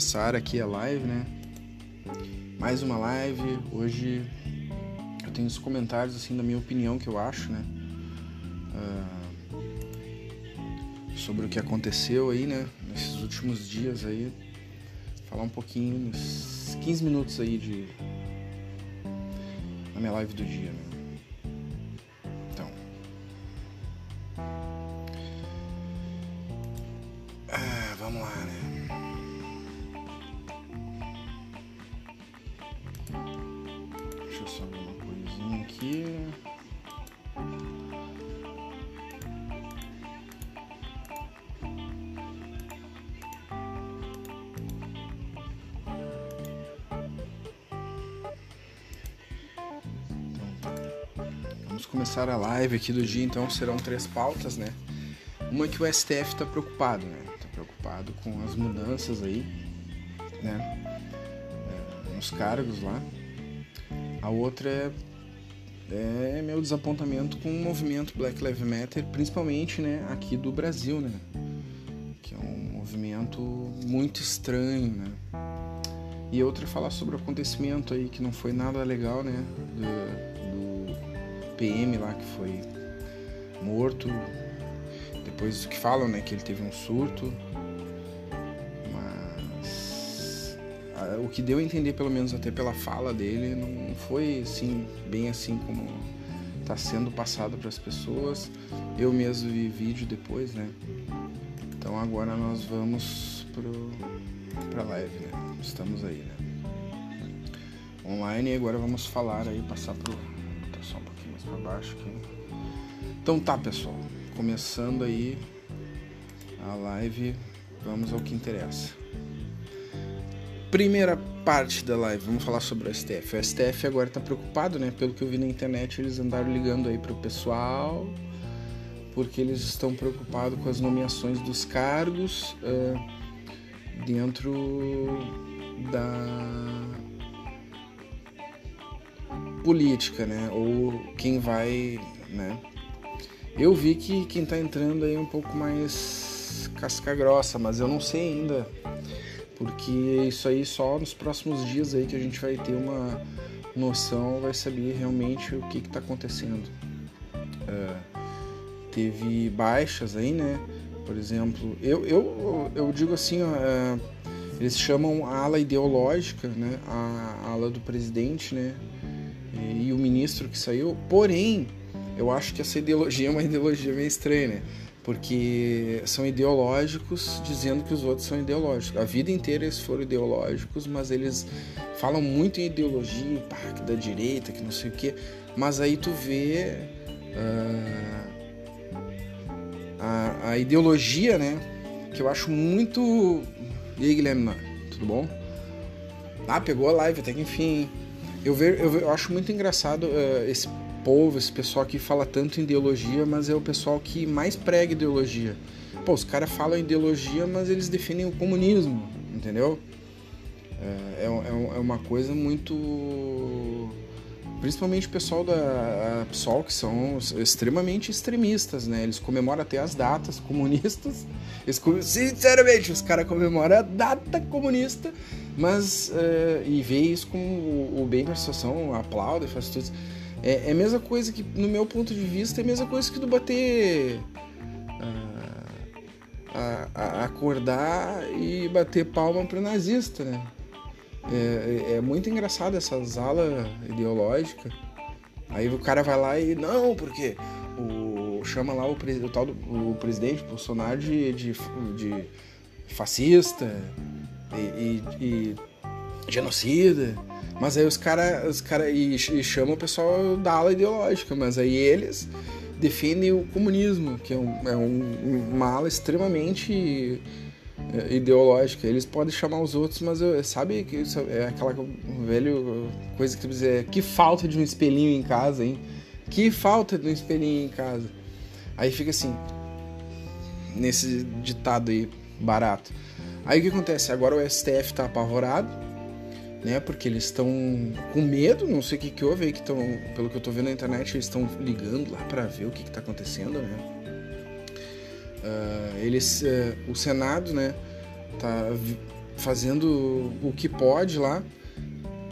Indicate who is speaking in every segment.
Speaker 1: começar aqui a live, né? Mais uma live. Hoje eu tenho os comentários assim da minha opinião que eu acho, né? Uh, sobre o que aconteceu aí, né? Nesses últimos dias aí. Falar um pouquinho, uns 15 minutos aí de. na minha live do dia, né? Começar a live aqui do dia, então serão três pautas, né? Uma que o STF está preocupado, né? Está preocupado com as mudanças aí, né? É, nos cargos lá. A outra é, é meu desapontamento com o movimento Black Lives Matter, principalmente, né? Aqui do Brasil, né? Que é um movimento muito estranho, né? E outra é falar sobre o acontecimento aí que não foi nada legal, né? Do, PM lá que foi morto. Depois que falam, né, que ele teve um surto. Mas o que deu a entender, pelo menos até pela fala dele, não foi assim, bem assim como está sendo passado para as pessoas. Eu mesmo vi vídeo depois, né? Então agora nós vamos para live, né? Estamos aí, né? Online e agora vamos falar aí, passar pro para baixo aqui. Então tá, pessoal. Começando aí a live, vamos ao que interessa. Primeira parte da live, vamos falar sobre o STF. O STF agora está preocupado, né? Pelo que eu vi na internet, eles andaram ligando aí pro pessoal, porque eles estão preocupados com as nomeações dos cargos uh, dentro da política, né? Ou quem vai, né? Eu vi que quem tá entrando aí é um pouco mais casca grossa, mas eu não sei ainda, porque isso aí só nos próximos dias aí que a gente vai ter uma noção, vai saber realmente o que que tá acontecendo. Uh, teve baixas aí, né? Por exemplo, eu, eu, eu digo assim, uh, eles chamam a ala ideológica, né? A, a ala do presidente, né? E o ministro que saiu. Porém, eu acho que essa ideologia é uma ideologia meio estranha, né? Porque são ideológicos dizendo que os outros são ideológicos. A vida inteira eles foram ideológicos, mas eles falam muito em ideologia, pá, que da direita, que não sei o quê. Mas aí tu vê uh, a, a, ideologia, né? Que eu acho muito. E aí, Guilherme, tudo bom? Ah, pegou a live até que enfim. Eu, ver, eu, eu acho muito engraçado uh, esse povo, esse pessoal que fala tanto em ideologia, mas é o pessoal que mais prega ideologia. Pô, os caras falam ideologia, mas eles defendem o comunismo, entendeu? É, é, é, é uma coisa muito. Principalmente o pessoal da PSOL, que são extremamente extremistas, né? Eles comemoram até as datas comunistas. Eles, sinceramente, os caras comemoram a data comunista mas, uh, e vê isso como o, o bem da situação, aplaude, faz tudo. É, é a mesma coisa que, no meu ponto de vista, é a mesma coisa que do bater. Uh, a, a acordar e bater palma pro nazista, né? É, é, é muito engraçado essas alas ideológicas. Aí o cara vai lá e. Não, porque o, chama lá o, o tal do o presidente Bolsonaro de, de, de fascista e, e, e genocida. Mas aí os caras os cara, e, e chamam o pessoal da ala ideológica, mas aí eles defendem o comunismo, que é, um, é um, uma ala extremamente é, ideológica. Eles podem chamar os outros, mas eu, sabe que é aquela velho coisa que tu dizer, que falta de um espelhinho em casa, hein? Que falta de um espelhinho em casa. Aí fica assim, nesse ditado aí barato. Aí o que acontece? Agora o STF tá apavorado, né? Porque eles estão com medo, não sei o que, que houve aí, que estão, pelo que eu tô vendo na internet, eles estão ligando lá para ver o que, que tá acontecendo, né? Uh, eles, uh, o Senado, né, tá fazendo o que pode lá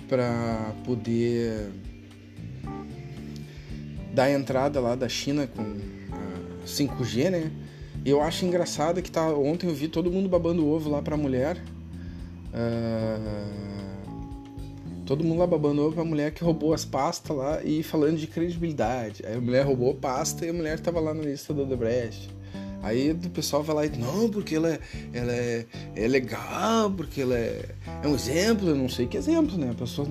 Speaker 1: para poder dar entrada lá da China com a 5G, né? Eu acho engraçado que tá ontem eu vi todo mundo babando ovo lá para a mulher. Uh, todo mundo lá babando ovo pra mulher que roubou as pastas lá e falando de credibilidade. Aí a mulher roubou a pasta e a mulher tava lá na lista do Odebrecht. Aí o pessoal vai lá e não, porque ela, é, ela é, é legal, porque ela é, é um exemplo, eu não sei que exemplo, né? A pessoa,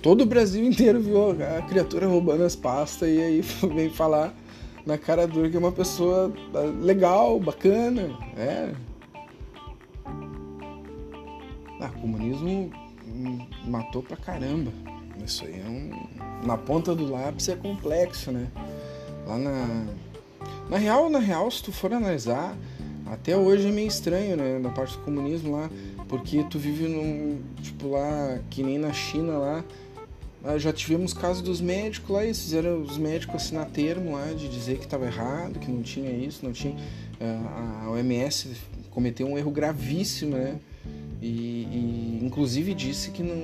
Speaker 1: todo o Brasil inteiro viu a criatura roubando as pastas e aí vem falar na cara dura que é uma pessoa ah, legal, bacana, é. Ah, comunismo matou pra caramba. Isso aí é um. Na ponta do lápis é complexo, né? Lá na. Na real, na real, se tu for analisar, até hoje é meio estranho, né? Na parte do comunismo lá, porque tu vive num. Tipo lá, que nem na China lá. Já tivemos casos dos médicos lá, eles fizeram os médicos assinar termo lá de dizer que estava errado, que não tinha isso, não tinha. A OMS cometeu um erro gravíssimo, né? E, e, inclusive disse que não,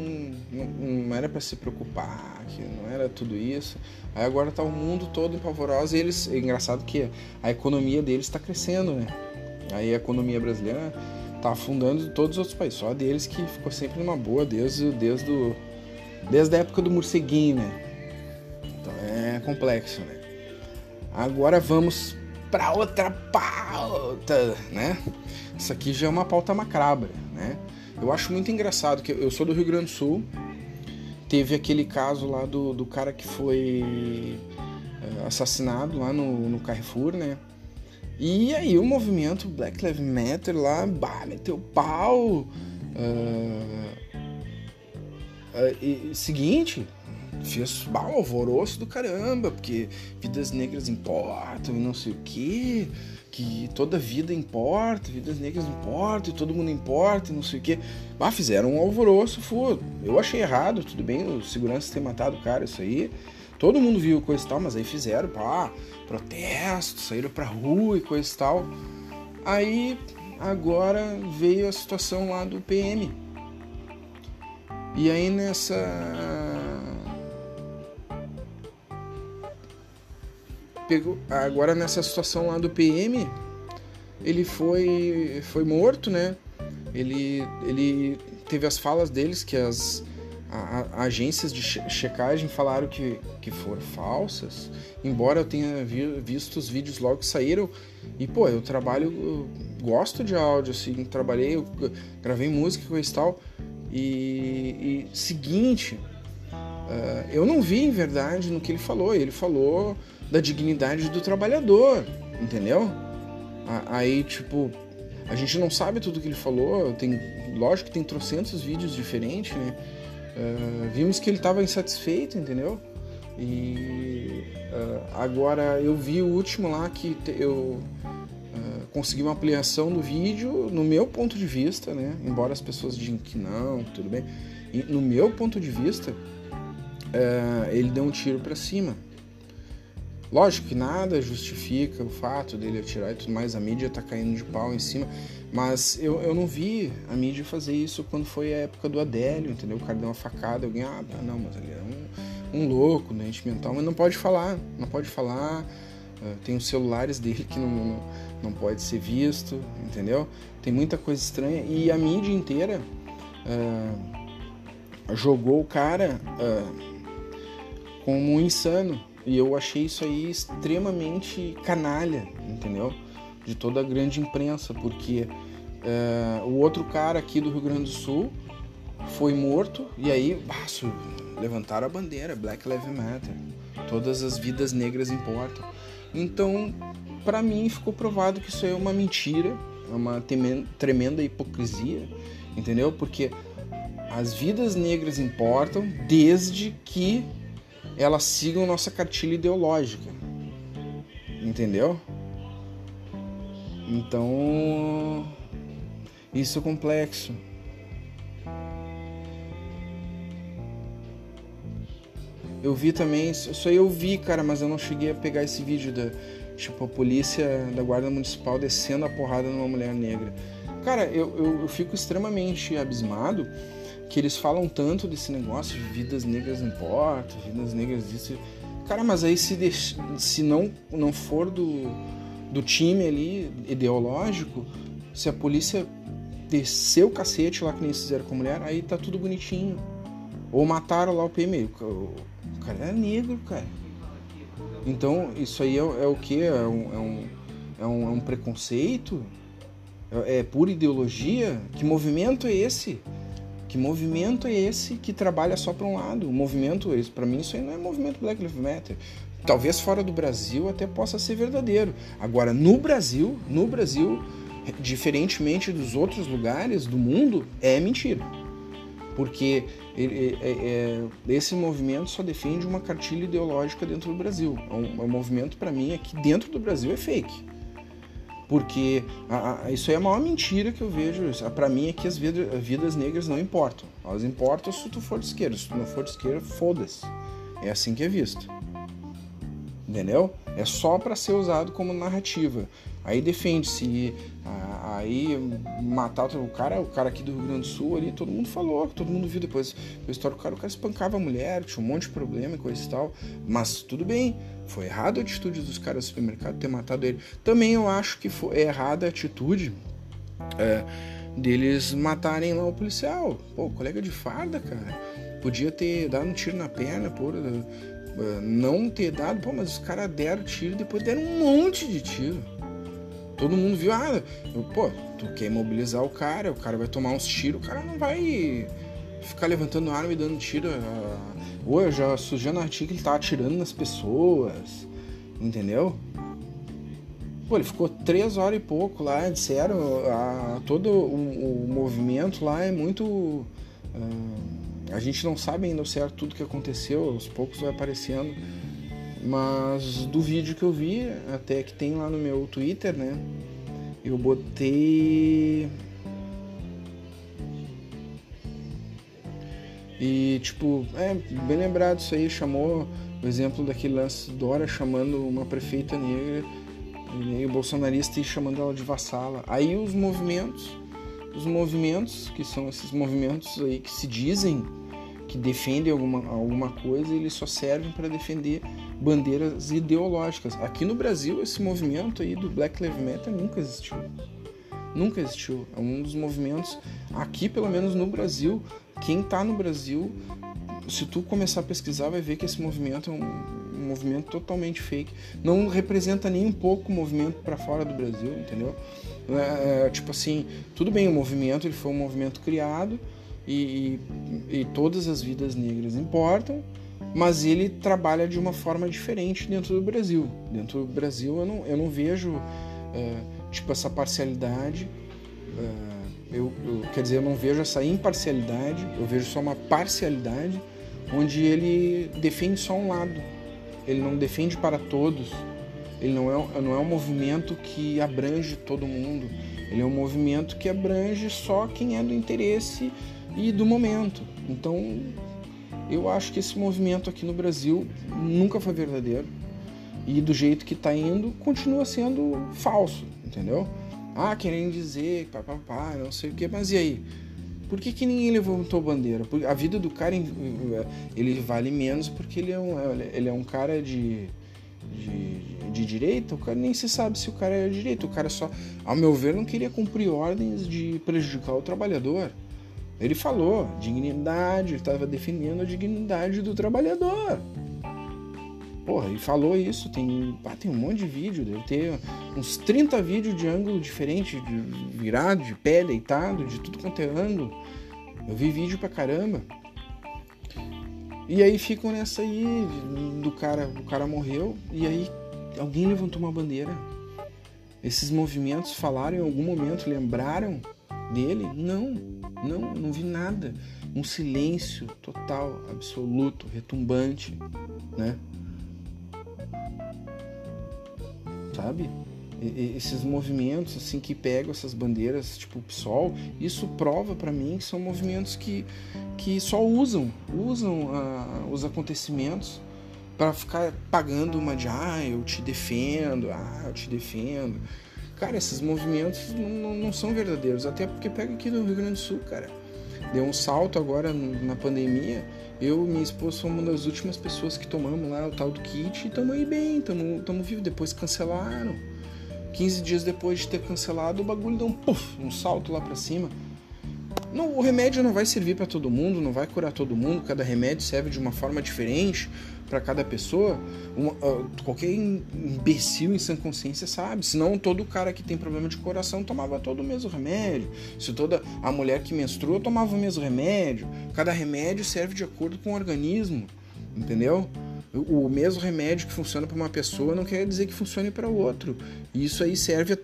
Speaker 1: não, não era para se preocupar, que não era tudo isso. Aí agora tá o mundo todo empavoroso e eles. É engraçado que a economia deles está crescendo, né? Aí a economia brasileira tá afundando todos os outros países, só deles que ficou sempre numa boa desde, desde, o, desde a época do morceguinho, né? Então é complexo, né? Agora vamos para outra pauta, né? Isso aqui já é uma pauta macabra né? Eu acho muito engraçado que eu sou do Rio Grande do Sul. Teve aquele caso lá do, do cara que foi uh, assassinado lá no, no Carrefour, né? E aí o movimento Black Lives Matter lá, bah, meteu pau. Uh, e, seguinte, fez bah, um alvoroço do caramba, porque vidas negras importam e não sei o que que toda vida importa, vidas negras importam, e todo mundo importa, e não sei o quê. Ah, fizeram um alvoroço. Eu achei errado, tudo bem, o segurança ter matado o cara, isso aí. Todo mundo viu coisa e tal, mas aí fizeram, pá, protesto, saíram pra rua e coisa e tal. Aí, agora veio a situação lá do PM. E aí nessa agora nessa situação lá do PM, ele foi foi morto, né? Ele ele teve as falas deles que as a, a, agências de checagem falaram que, que foram falsas, embora eu tenha vi, visto os vídeos logo que saíram. E, pô, eu trabalho, eu gosto de áudio, assim, trabalhei, gravei música com esse tal. E, e seguinte, uh, eu não vi em verdade no que ele falou. Ele falou da dignidade do trabalhador, entendeu? Aí, tipo, a gente não sabe tudo que ele falou, tem, lógico que tem trocentos vídeos diferentes, né? Uh, vimos que ele estava insatisfeito, entendeu? E uh, agora eu vi o último lá que eu uh, consegui uma ampliação do vídeo, no meu ponto de vista, né? Embora as pessoas digam que não, tudo bem. E, no meu ponto de vista, ele deu um tiro para cima, Lógico que nada justifica o fato dele atirar e tudo mais, a mídia tá caindo de pau em cima, mas eu, eu não vi a mídia fazer isso quando foi a época do Adélio, entendeu? O cara deu uma facada, alguém, ah, não, mas ele é um, um louco, né, mental, mas não pode falar, não pode falar, uh, tem os celulares dele que não, não, não pode ser visto, entendeu? Tem muita coisa estranha e a mídia inteira uh, jogou o cara uh, como um insano, e eu achei isso aí extremamente canalha, entendeu? De toda a grande imprensa, porque é, o outro cara aqui do Rio Grande do Sul foi morto e aí baço, levantaram a bandeira Black Lives Matter. Todas as vidas negras importam. Então, para mim ficou provado que isso é uma mentira, é uma tremenda hipocrisia, entendeu? Porque as vidas negras importam desde que elas sigam nossa cartilha ideológica. Entendeu? Então, isso é complexo. Eu vi também, isso aí eu vi, cara, mas eu não cheguei a pegar esse vídeo da, tipo, a polícia da Guarda Municipal descendo a porrada numa mulher negra. Cara, eu, eu, eu fico extremamente abismado que eles falam tanto desse negócio de vidas negras importam, vidas negras isso. Cara, mas aí se, deix... se não, não for do, do time ali ideológico, se a polícia descer o cacete lá que nem fizeram com a mulher, aí tá tudo bonitinho. Ou mataram lá o PM. O cara é negro, cara. Então, isso aí é, é o que? É um, é, um, é, um, é um preconceito? É, é pura ideologia? Que movimento é esse? Que movimento é esse que trabalha só para um lado? O movimento, para mim, isso aí não é movimento Black Lives Matter. Talvez fora do Brasil até possa ser verdadeiro. Agora, no Brasil, no Brasil, diferentemente dos outros lugares do mundo, é mentira. Porque ele, é, é, esse movimento só defende uma cartilha ideológica dentro do Brasil. É um, é um movimento, para mim, aqui dentro do Brasil é fake. Porque a, a, isso é a maior mentira que eu vejo. Para mim é que as vidas, vidas, negras não importam. Elas importam se tu for de esquerda. Se tu não for de esquerda, foda-se. É assim que é visto. Entendeu? É só para ser usado como narrativa. Aí defende-se, aí matar o cara, o cara aqui do Rio Grande do Sul ali, todo mundo falou, todo mundo viu depois a história do cara, o cara espancava a mulher, tinha um monte de problema e coisa e tal. Mas tudo bem, foi errada a atitude dos caras do supermercado ter matado ele. Também eu acho que foi errada a atitude é, deles matarem lá o policial. Pô, colega de farda, cara. Podia ter dado um tiro na perna, por uh, não ter dado. Pô, mas os caras deram tiro depois deram um monte de tiro. Todo mundo viu, ah, pô, tu quer imobilizar o cara, o cara vai tomar uns tiros, o cara não vai ficar levantando arma e dando tiro. Ou eu já sujei no artigo que ele tava atirando nas pessoas, entendeu? Pô, ele ficou três horas e pouco lá, disseram, a, todo o, o, movimento lá é muito. Uh, a gente não sabe ainda o certo tudo que aconteceu, aos poucos vai aparecendo. Mas do vídeo que eu vi, até que tem lá no meu Twitter, né? Eu botei. E, tipo, é bem lembrado isso aí, chamou o exemplo daquele lance Dora chamando uma prefeita negra e o bolsonarista e chamando ela de vassala. Aí os movimentos, os movimentos, que são esses movimentos aí que se dizem que defendem alguma, alguma coisa, eles só servem para defender bandeiras ideológicas. Aqui no Brasil, esse movimento aí do Black Lives Matter nunca existiu. Nunca existiu. É um dos movimentos, aqui pelo menos no Brasil, quem está no Brasil, se tu começar a pesquisar, vai ver que esse movimento é um, um movimento totalmente fake. Não representa nem um pouco o movimento para fora do Brasil, entendeu? É, é, tipo assim, tudo bem, o movimento ele foi um movimento criado e, e, e todas as vidas negras importam, mas ele trabalha de uma forma diferente dentro do Brasil. Dentro do Brasil eu não, eu não vejo é, tipo essa parcialidade. É, eu, eu, quer dizer, eu não vejo essa imparcialidade, eu vejo só uma parcialidade onde ele defende só um lado. Ele não defende para todos. Ele não é, não é um movimento que abrange todo mundo. Ele é um movimento que abrange só quem é do interesse e do momento. Então, eu acho que esse movimento aqui no Brasil nunca foi verdadeiro. E do jeito que está indo, continua sendo falso, entendeu? Ah, querendo dizer, papapá, não sei o que, mas e aí? Por que, que ninguém levantou bandeira? A vida do cara ele vale menos porque ele é um, ele é um cara de, de, de direita, o cara nem se sabe se o cara é de direita. O cara só, ao meu ver, não queria cumprir ordens de prejudicar o trabalhador. Ele falou dignidade, estava defendendo a dignidade do trabalhador. Porra, ele falou isso, tem, ah, tem um monte de vídeo, deve ter uns 30 vídeos de ângulo diferente, de virado, de pé, deitado, de tudo quanto é ângulo. Eu vi vídeo pra caramba. E aí ficam nessa aí do cara, o cara morreu e aí alguém levantou uma bandeira. Esses movimentos falaram em algum momento, lembraram dele? Não, não, não vi nada. Um silêncio total, absoluto, retumbante, né? sabe? E, esses movimentos assim que pegam essas bandeiras tipo PSOL, isso prova para mim que são movimentos que, que só usam, usam uh, os acontecimentos para ficar pagando uma de ah, eu te defendo, ah, eu te defendo. Cara, esses movimentos não, não, não são verdadeiros, até porque pega aqui no Rio Grande do Sul, cara. Deu um salto agora na pandemia. Eu e minha esposa somos uma das últimas pessoas que tomamos lá o tal do kit e estamos aí bem, estamos vivos. Depois cancelaram. 15 dias depois de ter cancelado, o bagulho deu um puff, um salto lá para cima. Não, o remédio não vai servir para todo mundo, não vai curar todo mundo, cada remédio serve de uma forma diferente para cada pessoa. Uma, uh, qualquer imbecil em sã consciência sabe. Senão todo cara que tem problema de coração tomava todo o mesmo remédio. Se toda a mulher que menstrua tomava o mesmo remédio. Cada remédio serve de acordo com o organismo, entendeu? o mesmo remédio que funciona para uma pessoa não quer dizer que funcione para outro. Isso aí serve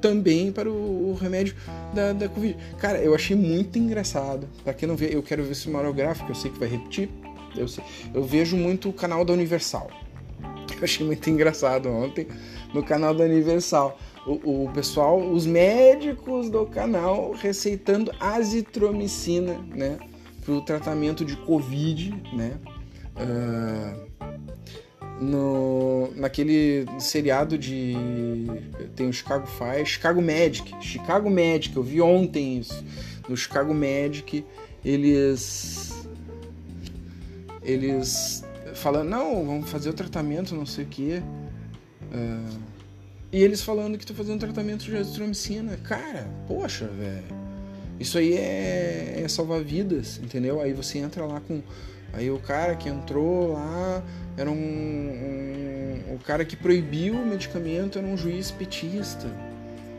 Speaker 1: também para o, remédio da, da Covid. Cara, eu achei muito engraçado. Para quem não vê, eu quero ver esse monográfico, eu sei que vai repetir. Eu, sei, eu vejo muito o canal da Universal. Eu achei muito engraçado ontem no canal da Universal. O, o, pessoal, os médicos do canal receitando azitromicina, né, para o tratamento de Covid, né. Uh, no, naquele seriado de. Tem o Chicago Fire, Chicago Magic. Chicago Magic, eu vi ontem isso. No Chicago Magic, eles. Eles falando, não, vamos fazer o tratamento, não sei o quê. Uh, e eles falando que estão fazendo tratamento de azitromicina. Cara, poxa, velho. Isso aí é, é salvar vidas, entendeu? Aí você entra lá com. Aí o cara que entrou lá era um, um, o cara que proibiu o medicamento era um juiz petista.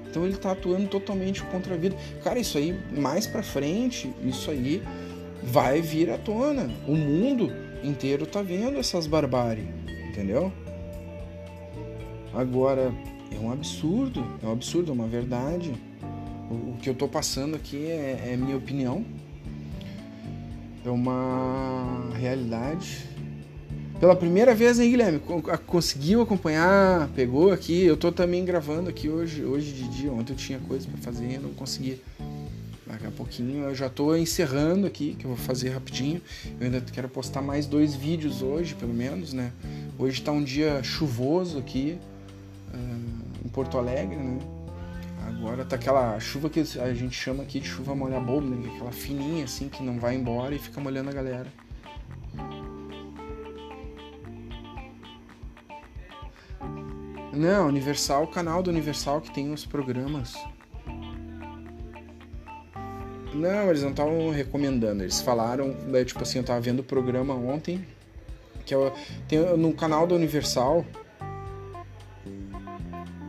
Speaker 1: Então ele está atuando totalmente contra a vida. Cara, isso aí mais para frente, isso aí vai vir à tona. O mundo inteiro tá vendo essas barbáries, entendeu? Agora é um absurdo, é um absurdo, é uma verdade. O, o que eu tô passando aqui é, é minha opinião, é uma realidade pela primeira vez, hein, Guilherme? Conseguiu acompanhar, pegou aqui. Eu tô também gravando aqui hoje, hoje de dia. Ontem eu tinha coisa para fazer não consegui. Daqui a pouquinho eu já tô encerrando aqui, que eu vou fazer rapidinho. Eu ainda quero postar mais dois vídeos hoje, pelo menos, né? Hoje tá um dia chuvoso aqui uh, em Porto Alegre, né? Agora tá aquela chuva que a gente chama aqui de chuva molha bobo, né? Aquela fininha assim que não vai embora e fica molhando a galera. Não, Universal, o canal do Universal que tem os programas. Não, eles não estavam recomendando, eles falaram, né, tipo assim, eu tava vendo o programa ontem, que é, tem no canal do Universal.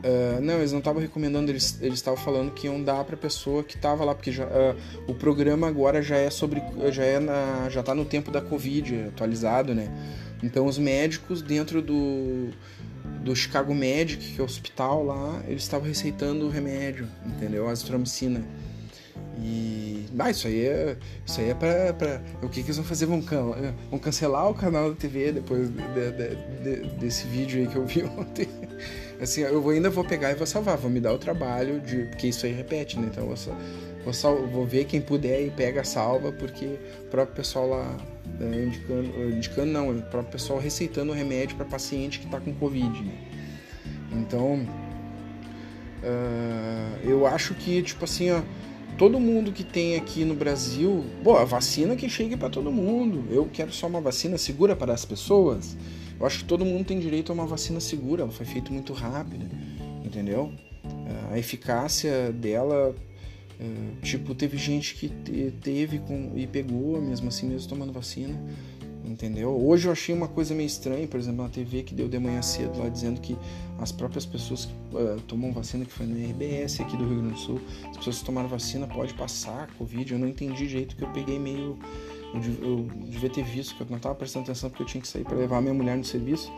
Speaker 1: Uh, não, eles não estavam recomendando, eles estavam falando que iam dar pra pessoa que tava lá, porque já, uh, o programa agora já é sobre. já é na, já tá no tempo da Covid atualizado, né? Então os médicos dentro do do Chicago Medic, que é o hospital lá, eles estavam receitando o remédio, entendeu? Azitromicina. E. Ah, isso aí é. Isso aí é pra. pra o que, que eles vão fazer? Vão, can, vão cancelar o canal da TV depois de, de, de, desse vídeo aí que eu vi ontem. Assim, eu ainda vou pegar e vou salvar, vou me dar o trabalho de. Porque isso aí repete, né? Então vou, vou, sal, vou ver quem puder e pega, salva, porque o próprio pessoal lá é, indicando, indicando não, o próprio pessoal receitando o remédio para paciente que está com Covid. Né? Então, uh, eu acho que, tipo assim, ó, todo mundo que tem aqui no Brasil, bom, a vacina que chegue para todo mundo. Eu quero só uma vacina segura para as pessoas. Eu acho que todo mundo tem direito a uma vacina segura, ela foi feita muito rápida, entendeu? A eficácia dela é, tipo, teve gente que teve com, e pegou, mesmo assim, mesmo tomando vacina, entendeu? Hoje eu achei uma coisa meio estranha, por exemplo, na TV que deu de manhã cedo lá dizendo que as próprias pessoas que uh, tomam vacina, que foi no RBS aqui do Rio Grande do Sul, as pessoas que tomaram vacina pode passar Covid. Eu não entendi direito que eu peguei meio. Eu, devia ter visto, que eu não estava prestando atenção porque eu tinha que sair para levar minha mulher no serviço.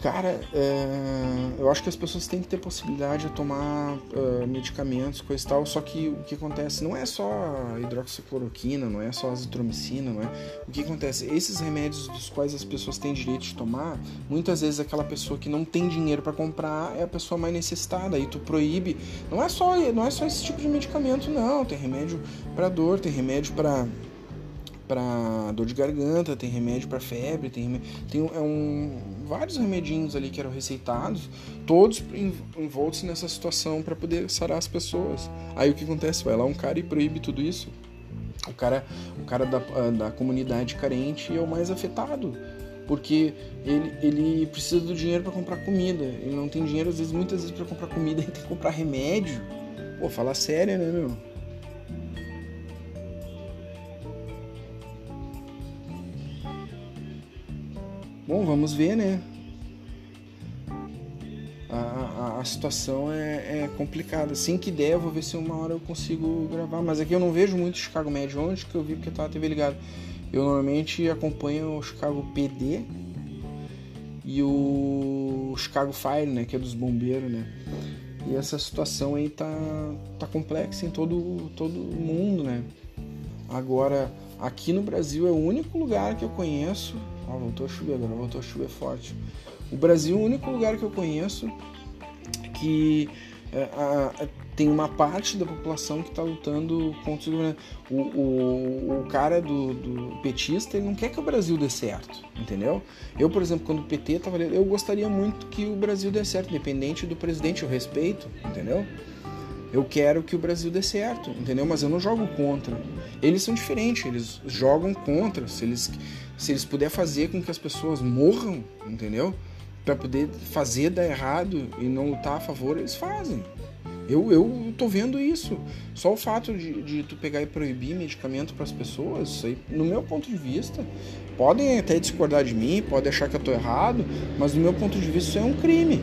Speaker 1: Cara, é, eu acho que as pessoas têm que ter possibilidade de tomar uh, medicamentos, coisa e tal, só que o que acontece não é só hidroxicloroquina, não é só azitromicina, não é? O que acontece? Esses remédios dos quais as pessoas têm direito de tomar, muitas vezes aquela pessoa que não tem dinheiro para comprar é a pessoa mais necessitada, aí tu proíbe. Não é só, não é só esse tipo de medicamento, não. Tem remédio para dor, tem remédio para para dor de garganta, tem remédio para febre, tem, tem é um vários remedinhos ali que eram receitados, todos envoltos nessa situação para poder sarar as pessoas. Aí o que acontece? Vai lá um cara e proíbe tudo isso. O cara, o cara da, da comunidade carente é o mais afetado porque ele, ele precisa do dinheiro para comprar comida. Ele não tem dinheiro, às vezes, muitas vezes, para comprar comida, ele tem que comprar remédio. Pô, fala sério, né, meu? Bom, vamos ver, né? A, a, a situação é, é, complicada. Assim que der, eu vou ver se uma hora eu consigo gravar. Mas aqui eu não vejo muito Chicago Med. Onde que eu vi porque tava a TV ligada? Eu normalmente acompanho o Chicago PD e o Chicago Fire, né, que é dos bombeiros, né? E essa situação aí tá, tá complexa em todo todo mundo, né? Agora, aqui no Brasil é o único lugar que eu conheço. Ó, voltou a chover agora, voltou a chover forte. O Brasil é o único lugar que eu conheço que é, a, tem uma parte da população que está lutando contra o, o, o cara do, do, petista ele não quer que o Brasil dê certo, entendeu? Eu, por exemplo, quando o PT estava eu gostaria muito que o Brasil dê certo, independente do presidente, eu respeito, entendeu? Eu quero que o Brasil dê certo, entendeu? Mas eu não jogo contra. Eles são diferentes, eles jogam contra. Se eles, se eles puderem fazer com que as pessoas morram, entendeu? Para poder fazer dar errado e não lutar a favor, eles fazem. Eu, eu tô vendo isso. Só o fato de, de tu pegar e proibir medicamento para as pessoas, isso aí, no meu ponto de vista, podem até discordar de mim, podem achar que eu tô errado, mas no meu ponto de vista isso é um crime.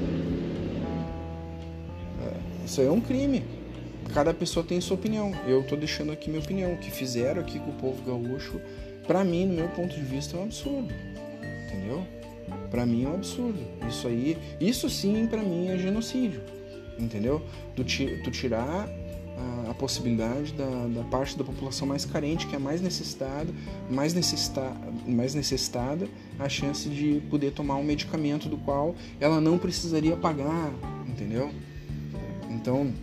Speaker 1: É, isso aí é um crime. Cada pessoa tem sua opinião. Eu tô deixando aqui minha opinião. O que fizeram aqui com o povo gaúcho, para mim, no meu ponto de vista, é um absurdo. Entendeu? Para mim é um absurdo. Isso aí, isso sim, para mim é genocídio entendeu? Tu, tu tirar a, a possibilidade da, da, parte da população mais carente, que é mais necessitada, mais, necessita, mais necessitada, a chance de poder tomar um medicamento do qual ela não precisaria pagar, entendeu? Então,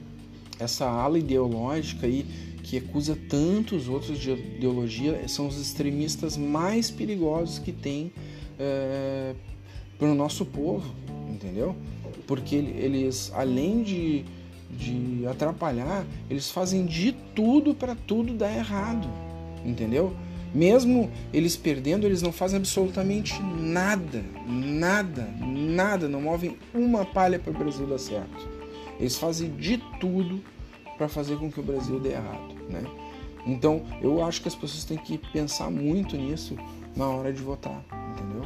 Speaker 1: essa ala ideológica aí que acusa tantos outros de ideologia são os extremistas mais perigosos que tem é, para o nosso povo, entendeu? porque eles, além de, de atrapalhar, eles fazem de tudo para tudo dar errado, entendeu? Mesmo eles perdendo, eles não fazem absolutamente nada, nada, nada, não movem uma palha para o Brasil dar certo. Eles fazem de tudo para fazer com que o Brasil dê errado, né? Então, eu acho que as pessoas têm que pensar muito nisso na hora de votar, entendeu?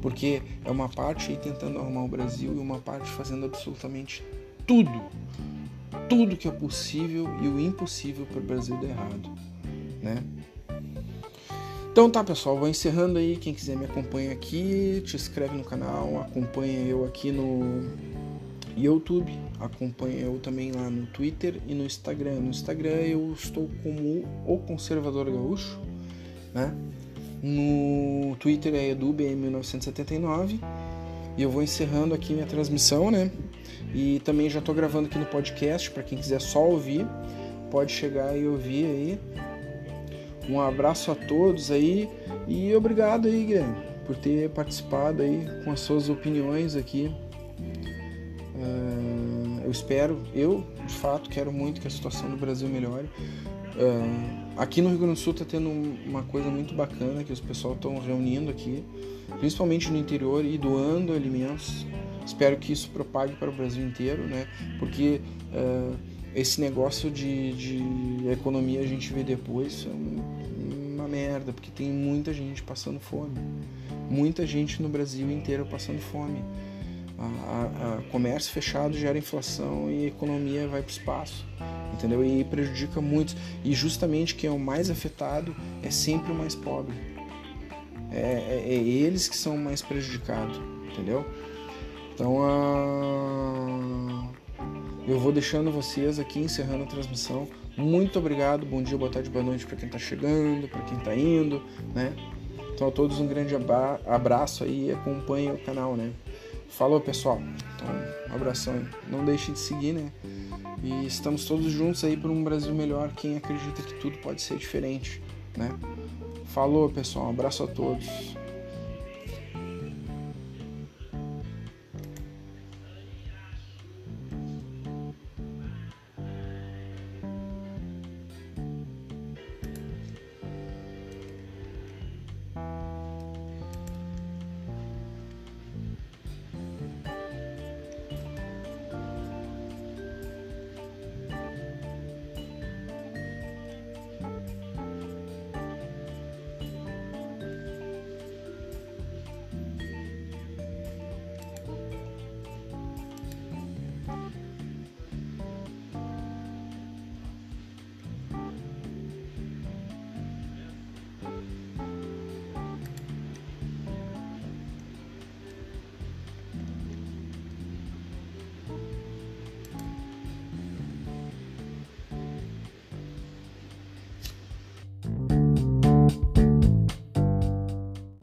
Speaker 1: Porque é uma parte aí tentando arrumar o Brasil e uma parte fazendo absolutamente tudo, tudo que é possível e o impossível para o Brasil dar errado, né? Então tá, pessoal, vou encerrando aí. Quem quiser me acompanha aqui, te inscreve no canal, acompanha eu aqui no YouTube, acompanha eu também lá no Twitter e no Instagram. No Instagram eu estou como o Conservador Gaúcho, né? No Twitter é edubm1979. E eu vou encerrando aqui minha transmissão, né? E também já estou gravando aqui no podcast, para quem quiser só ouvir, pode chegar e ouvir aí. Um abraço a todos aí e obrigado aí, Guilherme, por ter participado aí com as suas opiniões aqui. Eu espero, eu de fato quero muito que a situação do Brasil melhore. Aqui no Rio Grande do Sul está tendo uma coisa muito bacana que os pessoal estão reunindo aqui, principalmente no interior e doando alimentos. Espero que isso propague para o Brasil inteiro, né? Porque esse negócio de, de economia a gente vê depois é uma merda, porque tem muita gente passando fome, muita gente no Brasil inteiro passando fome. A, a, a comércio fechado gera inflação e a economia vai para o espaço entendeu? E prejudica muitos. E justamente quem é o mais afetado é sempre o mais pobre. É, é, é eles que são mais prejudicados, entendeu? Então, uh, eu vou deixando vocês aqui, encerrando a transmissão. Muito obrigado, bom dia, boa tarde, boa noite para quem está chegando, para quem está indo, né? Então, a todos um grande abraço aí e acompanhem o canal, né? Falou, pessoal. Então, um abração aí. Não deixe de seguir, né? E estamos todos juntos aí por um Brasil melhor. Quem acredita que tudo pode ser diferente, né? Falou, pessoal. Um abraço a todos.